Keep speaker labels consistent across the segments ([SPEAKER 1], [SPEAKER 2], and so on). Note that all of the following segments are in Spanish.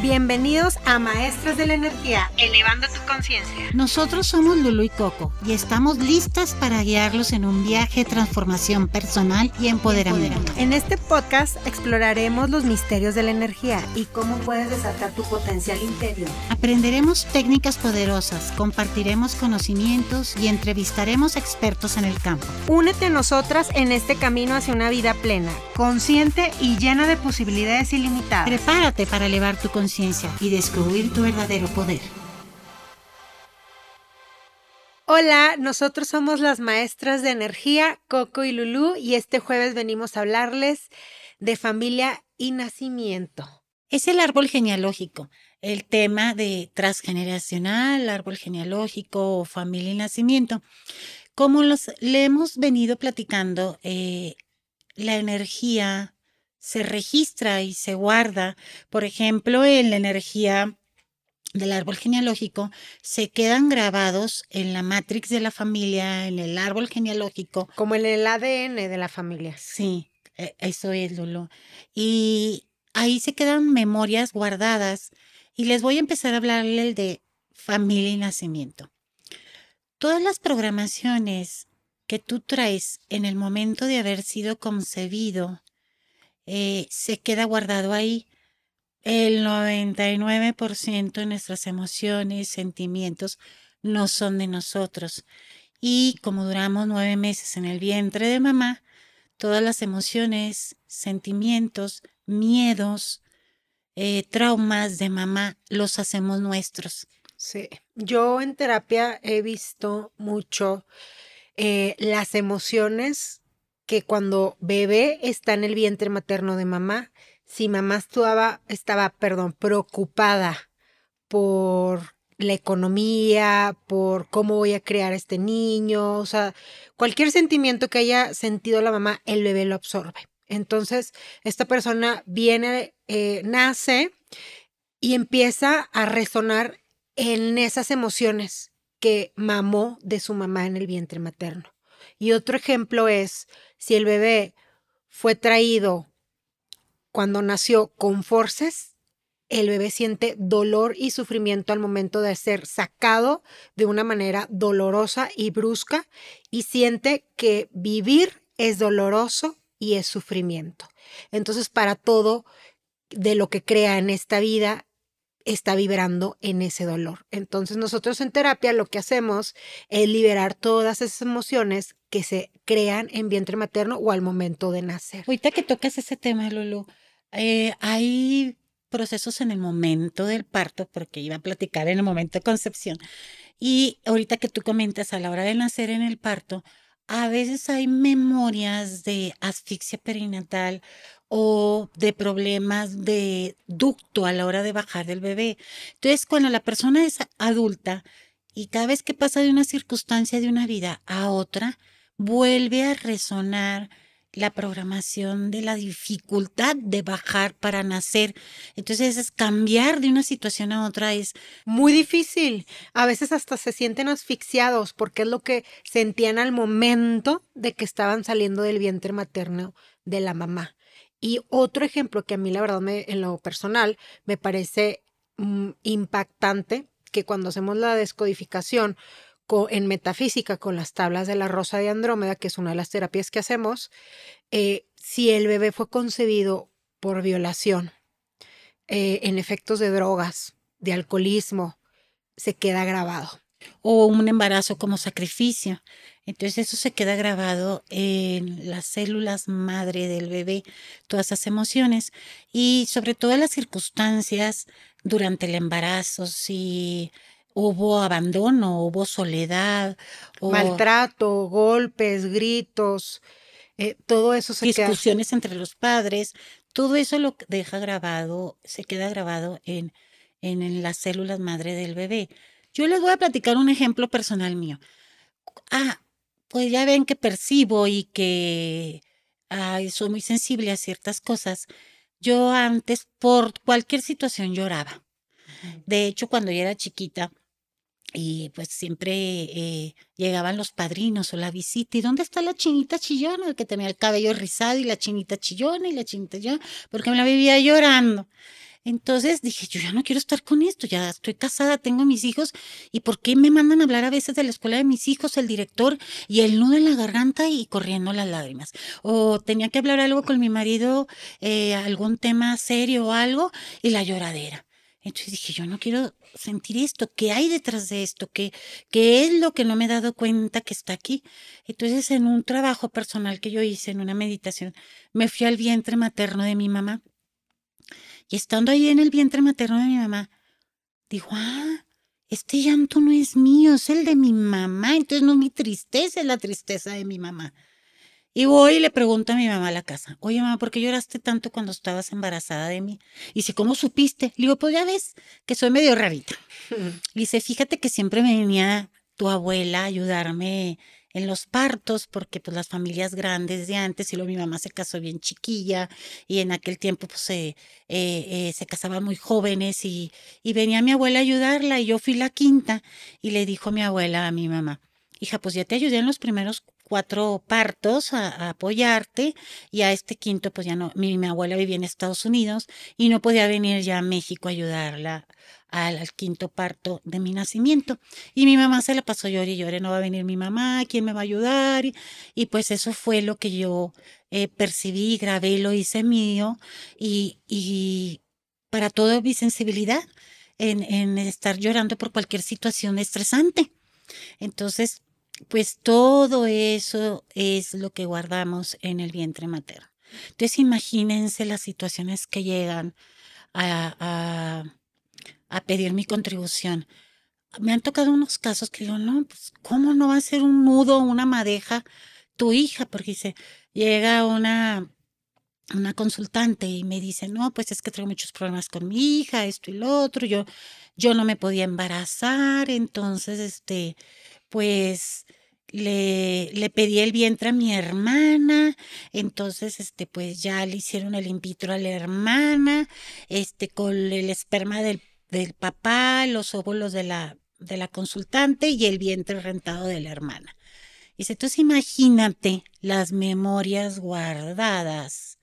[SPEAKER 1] Bienvenidos a Maestras de la Energía, elevando tu conciencia.
[SPEAKER 2] Nosotros somos Lulu y Coco y estamos listas para guiarlos en un viaje de transformación personal y empoderamiento.
[SPEAKER 1] En este podcast exploraremos los misterios de la energía y cómo puedes desatar tu potencial interior.
[SPEAKER 2] Aprenderemos técnicas poderosas, compartiremos conocimientos y entrevistaremos expertos en el campo.
[SPEAKER 1] Únete a nosotras en este camino hacia una vida plena, consciente y llena de posibilidades ilimitadas.
[SPEAKER 2] Prepárate para elevar tu conciencia y descubrir tu verdadero poder.
[SPEAKER 1] Hola, nosotros somos las maestras de energía, Coco y Lulú, y este jueves venimos a hablarles de familia y nacimiento.
[SPEAKER 2] Es el árbol genealógico, el tema de transgeneracional, árbol genealógico, familia y nacimiento. Como los, le hemos venido platicando, eh, la energía se registra y se guarda, por ejemplo, en la energía del árbol genealógico, se quedan grabados en la matrix de la familia, en el árbol genealógico.
[SPEAKER 1] Como en el ADN de la familia.
[SPEAKER 2] Sí, e, eso es, Lulu. Y ahí se quedan memorias guardadas. Y les voy a empezar a hablarle de familia y nacimiento. Todas las programaciones que tú traes en el momento de haber sido concebido eh, se queda guardado ahí. El 99% de nuestras emociones, sentimientos, no son de nosotros. Y como duramos nueve meses en el vientre de mamá, todas las emociones, sentimientos, miedos, eh, traumas de mamá los hacemos nuestros.
[SPEAKER 1] Sí, yo en terapia he visto mucho eh, las emociones que cuando bebé está en el vientre materno de mamá, si mamá estaba, estaba perdón, preocupada por la economía, por cómo voy a crear este niño, o sea, cualquier sentimiento que haya sentido la mamá, el bebé lo absorbe. Entonces, esta persona viene, eh, nace y empieza a resonar en esas emociones que mamó de su mamá en el vientre materno. Y otro ejemplo es si el bebé fue traído cuando nació con forces, el bebé siente dolor y sufrimiento al momento de ser sacado de una manera dolorosa y brusca y siente que vivir es doloroso y es sufrimiento. Entonces, para todo de lo que crea en esta vida, está vibrando en ese dolor. Entonces nosotros en terapia lo que hacemos es liberar todas esas emociones que se crean en vientre materno o al momento de nacer.
[SPEAKER 2] Ahorita que tocas ese tema, Lulu, eh, hay procesos en el momento del parto, porque iba a platicar en el momento de concepción, y ahorita que tú comentas a la hora de nacer en el parto, a veces hay memorias de asfixia perinatal o de problemas de ducto a la hora de bajar del bebé. Entonces, cuando la persona es adulta y cada vez que pasa de una circunstancia de una vida a otra, vuelve a resonar la programación de la dificultad de bajar para nacer. Entonces, es cambiar de una situación a otra es
[SPEAKER 1] muy difícil. A veces hasta se sienten asfixiados porque es lo que sentían al momento de que estaban saliendo del vientre materno de la mamá. Y otro ejemplo que a mí la verdad me, en lo personal me parece mm, impactante, que cuando hacemos la descodificación en metafísica con las tablas de la rosa de Andrómeda, que es una de las terapias que hacemos, eh, si el bebé fue concebido por violación, eh, en efectos de drogas, de alcoholismo, se queda grabado.
[SPEAKER 2] O un embarazo como sacrificio. Entonces eso se queda grabado en las células madre del bebé, todas esas emociones y sobre todo las circunstancias durante el embarazo, si hubo abandono, hubo soledad,
[SPEAKER 1] maltrato, golpes, gritos, eh, todo eso se
[SPEAKER 2] discusiones entre los padres, todo eso lo deja grabado, se queda grabado en, en las células madre del bebé. Yo les voy a platicar un ejemplo personal mío. Ah, pues ya ven que percibo y que soy muy sensible a ciertas cosas. Yo antes, por cualquier situación, lloraba. De hecho, cuando yo era chiquita, y pues siempre eh, llegaban los padrinos o la visita. ¿Y dónde está la chinita chillona? Que tenía el cabello rizado y la chinita chillona y la chinita chillona, porque me la vivía llorando. Entonces dije, yo ya no quiero estar con esto, ya estoy casada, tengo mis hijos, ¿y por qué me mandan a hablar a veces de la escuela de mis hijos, el director, y el nudo en la garganta y corriendo las lágrimas? O tenía que hablar algo con mi marido, eh, algún tema serio o algo, y la lloradera. Entonces dije, yo no quiero sentir esto, ¿qué hay detrás de esto? ¿Qué, ¿Qué es lo que no me he dado cuenta que está aquí? Entonces en un trabajo personal que yo hice, en una meditación, me fui al vientre materno de mi mamá y estando ahí en el vientre materno de mi mamá, dijo, ah, este llanto no es mío, es el de mi mamá, entonces no es mi tristeza, es la tristeza de mi mamá. Y voy y le pregunto a mi mamá a la casa, oye mamá, ¿por qué lloraste tanto cuando estabas embarazada de mí? Y dice, ¿cómo supiste? Le digo, pues ya ves que soy medio rarita. Y dice, fíjate que siempre me venía tu abuela a ayudarme en los partos, porque pues las familias grandes de antes, y luego mi mamá se casó bien chiquilla, y en aquel tiempo pues se, eh, eh, se casaban muy jóvenes, y, y venía mi abuela a ayudarla, y yo fui la quinta, y le dijo mi abuela a mi mamá, hija, pues ya te ayudé en los primeros cuatro partos a, apoyarte y a este quinto pues ya no, mi, mi, abuela vivía en Estados Unidos y no podía venir ya a México a ayudarla al, quinto parto de mi nacimiento. Y mi mamá se la pasó llore y llore, no va a venir mi mamá, ¿quién me va a ayudar? Y, pues eso fue lo que yo eh, percibí, grabé, lo hice mío y, y para toda mi sensibilidad en, en estar llorando por cualquier situación estresante. Entonces, pues todo eso es lo que guardamos en el vientre materno. Entonces imagínense las situaciones que llegan a, a pedir mi contribución. Me han tocado unos casos que digo, no, pues, ¿cómo no va a ser un nudo una madeja tu hija? Porque dice, llega una, una consultante y me dice, no, pues es que tengo muchos problemas con mi hija, esto y lo otro, yo, yo no me podía embarazar, entonces, este, pues, le, le pedí el vientre a mi hermana, entonces, este, pues ya le hicieron el in vitro a la hermana, este, con el esperma del del papá, los óvulos de la, de la consultante y el vientre rentado de la hermana. Dice, entonces imagínate las memorias guardadas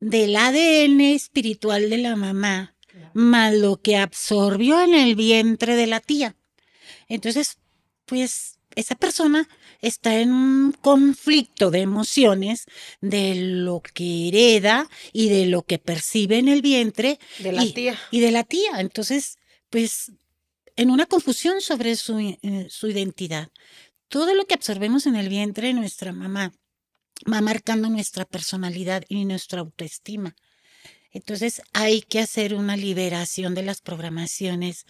[SPEAKER 2] del ADN espiritual de la mamá, más lo que absorbió en el vientre de la tía. Entonces, pues esa persona está en un conflicto de emociones de lo que hereda y de lo que percibe en el vientre.
[SPEAKER 1] De la
[SPEAKER 2] y,
[SPEAKER 1] tía.
[SPEAKER 2] Y de la tía. Entonces, pues, en una confusión sobre su, eh, su identidad. Todo lo que absorbemos en el vientre de nuestra mamá va marcando nuestra personalidad y nuestra autoestima. Entonces hay que hacer una liberación de las programaciones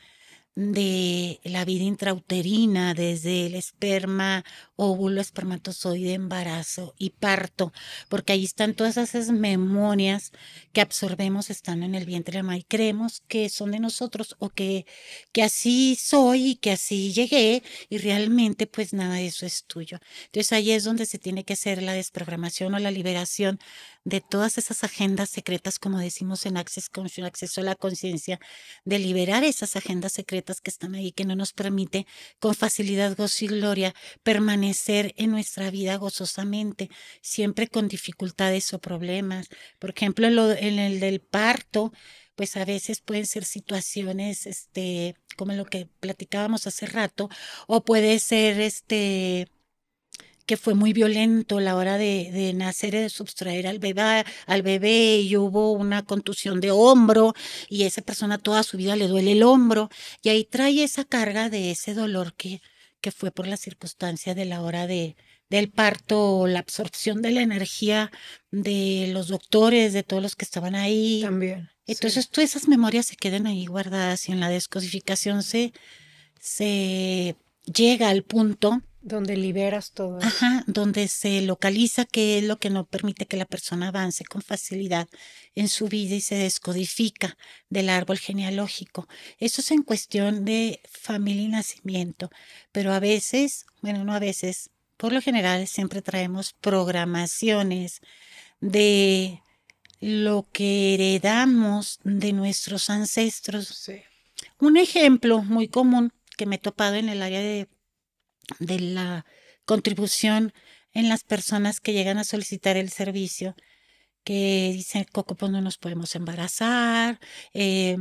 [SPEAKER 2] de la vida intrauterina, desde el esperma, óvulo, espermatozoide, embarazo y parto, porque ahí están todas esas memorias que absorbemos estando en el vientre de mamá y creemos que son de nosotros o que, que así soy y que así llegué y realmente pues nada de eso es tuyo. Entonces ahí es donde se tiene que hacer la desprogramación o la liberación de todas esas agendas secretas, como decimos en Access Conscious, acceso a la conciencia, de liberar esas agendas secretas que están ahí, que no nos permite con facilidad, gozo y gloria permanecer en nuestra vida gozosamente, siempre con dificultades o problemas. Por ejemplo, en, en el del parto, pues a veces pueden ser situaciones, este, como lo que platicábamos hace rato, o puede ser, este, que fue muy violento a la hora de, de nacer, de sustraer al bebé, al bebé y hubo una contusión de hombro y esa persona toda su vida le duele el hombro y ahí trae esa carga de ese dolor que, que fue por la circunstancia de la hora de, del parto, la absorción de la energía de los doctores, de todos los que estaban ahí.
[SPEAKER 1] También.
[SPEAKER 2] Entonces, sí. todas esas memorias se quedan ahí guardadas y en la descodificación se, se llega al punto
[SPEAKER 1] donde liberas todo.
[SPEAKER 2] Ajá, donde se localiza qué es lo que no permite que la persona avance con facilidad en su vida y se descodifica del árbol genealógico. Eso es en cuestión de familia y nacimiento, pero a veces, bueno, no a veces, por lo general siempre traemos programaciones de lo que heredamos de nuestros ancestros.
[SPEAKER 1] Sí.
[SPEAKER 2] Un ejemplo muy común que me he topado en el área de de la contribución en las personas que llegan a solicitar el servicio, que dicen, Coco, pues no nos podemos embarazar, eh,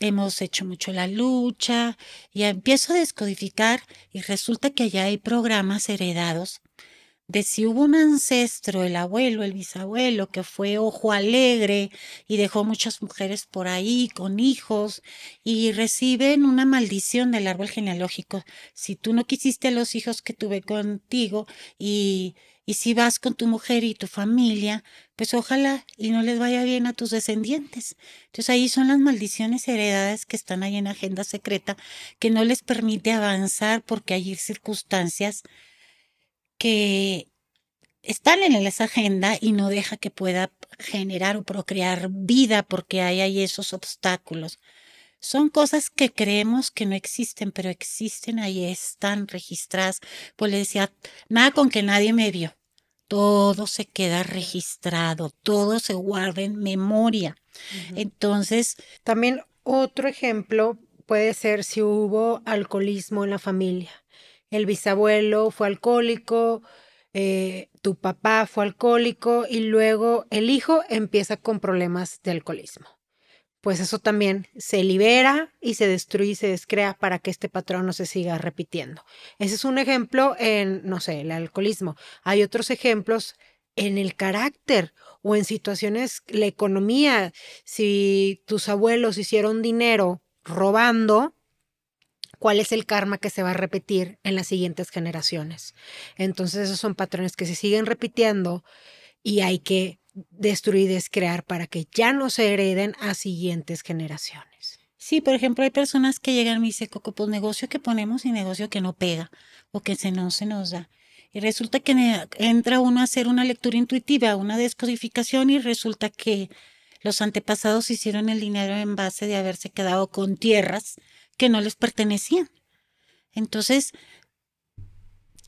[SPEAKER 2] hemos hecho mucho la lucha, y empiezo a descodificar y resulta que allá hay programas heredados de si hubo un ancestro, el abuelo, el bisabuelo, que fue ojo alegre y dejó muchas mujeres por ahí con hijos y reciben una maldición del árbol genealógico. Si tú no quisiste los hijos que tuve contigo y, y si vas con tu mujer y tu familia, pues ojalá y no les vaya bien a tus descendientes. Entonces ahí son las maldiciones heredadas que están ahí en agenda secreta que no les permite avanzar porque hay circunstancias que están en esa agenda y no deja que pueda generar o procrear vida porque hay ahí esos obstáculos. Son cosas que creemos que no existen, pero existen ahí, están registradas. Pues le decía, nada con que nadie me vio. Todo se queda registrado, todo se guarda en memoria. Entonces.
[SPEAKER 1] También otro ejemplo puede ser si hubo alcoholismo en la familia el bisabuelo fue alcohólico, eh, tu papá fue alcohólico y luego el hijo empieza con problemas de alcoholismo. Pues eso también se libera y se destruye y se descrea para que este patrón no se siga repitiendo. Ese es un ejemplo en, no sé, el alcoholismo. Hay otros ejemplos en el carácter o en situaciones, la economía. Si tus abuelos hicieron dinero robando, cuál es el karma que se va a repetir en las siguientes generaciones. Entonces esos son patrones que se siguen repitiendo y hay que destruir y descrear para que ya no se hereden a siguientes generaciones.
[SPEAKER 2] Sí, por ejemplo, hay personas que llegan y me dicen, Coco, pues negocio que ponemos y negocio que no pega o que se no se nos da. Y resulta que entra uno a hacer una lectura intuitiva, una descodificación y resulta que los antepasados hicieron el dinero en base de haberse quedado con tierras que no les pertenecían. Entonces,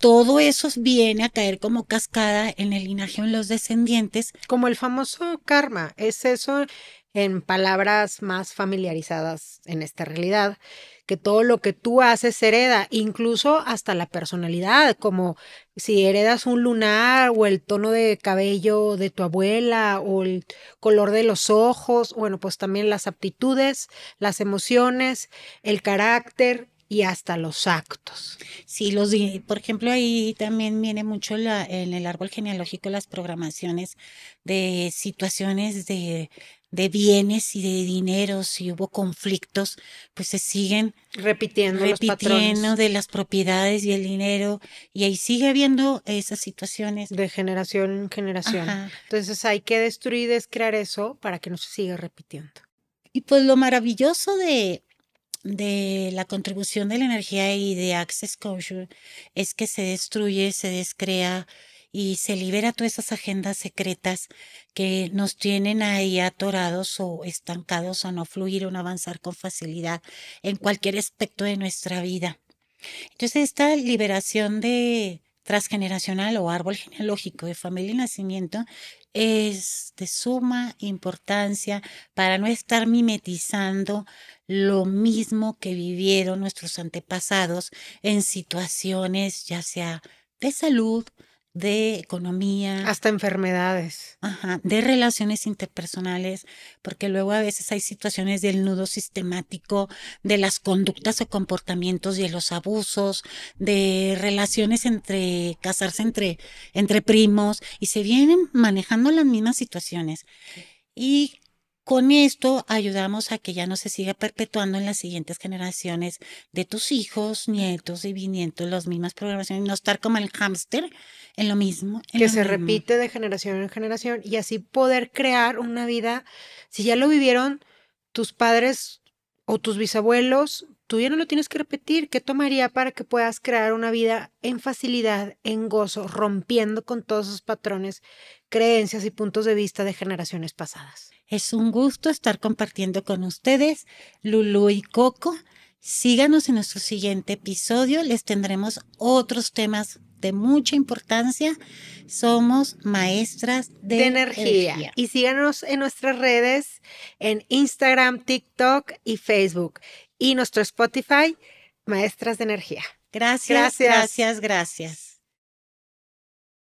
[SPEAKER 2] todo eso viene a caer como cascada en el linaje en los descendientes.
[SPEAKER 1] Como el famoso karma, es eso en palabras más familiarizadas en esta realidad, que todo lo que tú haces hereda, incluso hasta la personalidad, como si heredas un lunar o el tono de cabello de tu abuela o el color de los ojos, bueno, pues también las aptitudes, las emociones, el carácter, y hasta los actos.
[SPEAKER 2] Sí, los por ejemplo, ahí también viene mucho la, en el árbol genealógico las programaciones de situaciones de de bienes y de dinero, si hubo conflictos, pues se siguen
[SPEAKER 1] repitiendo,
[SPEAKER 2] repitiendo de las propiedades y el dinero, y ahí sigue habiendo esas situaciones.
[SPEAKER 1] De generación en generación. Entonces hay que destruir y descrear eso para que no se siga repitiendo.
[SPEAKER 2] Y pues lo maravilloso de, de la contribución de la energía y de Access Culture es que se destruye, se descrea, y se libera todas esas agendas secretas que nos tienen ahí atorados o estancados a no fluir o no avanzar con facilidad en cualquier aspecto de nuestra vida. Entonces, esta liberación de transgeneracional o árbol genealógico de familia y nacimiento es de suma importancia para no estar mimetizando lo mismo que vivieron nuestros antepasados en situaciones ya sea de salud, de economía.
[SPEAKER 1] Hasta enfermedades.
[SPEAKER 2] Ajá, de relaciones interpersonales, porque luego a veces hay situaciones del nudo sistemático, de las conductas o comportamientos y de los abusos, de relaciones entre, casarse entre, entre primos, y se vienen manejando las mismas situaciones. Y con esto ayudamos a que ya no se siga perpetuando en las siguientes generaciones de tus hijos, nietos y bisnietos las mismas programaciones, no estar como el hámster en lo mismo.
[SPEAKER 1] que se repite de generación en generación y así poder crear una vida, si ya lo vivieron tus padres o tus bisabuelos, tú ya no lo tienes que repetir. ¿Qué tomaría para que puedas crear una vida en facilidad, en gozo, rompiendo con todos esos patrones, creencias y puntos de vista de generaciones pasadas?
[SPEAKER 2] Es un gusto estar compartiendo con ustedes, Lulu y Coco. Síganos en nuestro siguiente episodio. Les tendremos otros temas de mucha importancia. Somos maestras de, energía.
[SPEAKER 1] Y síganos en nuestras redes, en Instagram, TikTok y Facebook. Y nuestro Spotify, Maestras de Energía.
[SPEAKER 2] Gracias, gracias, gracias. gracias.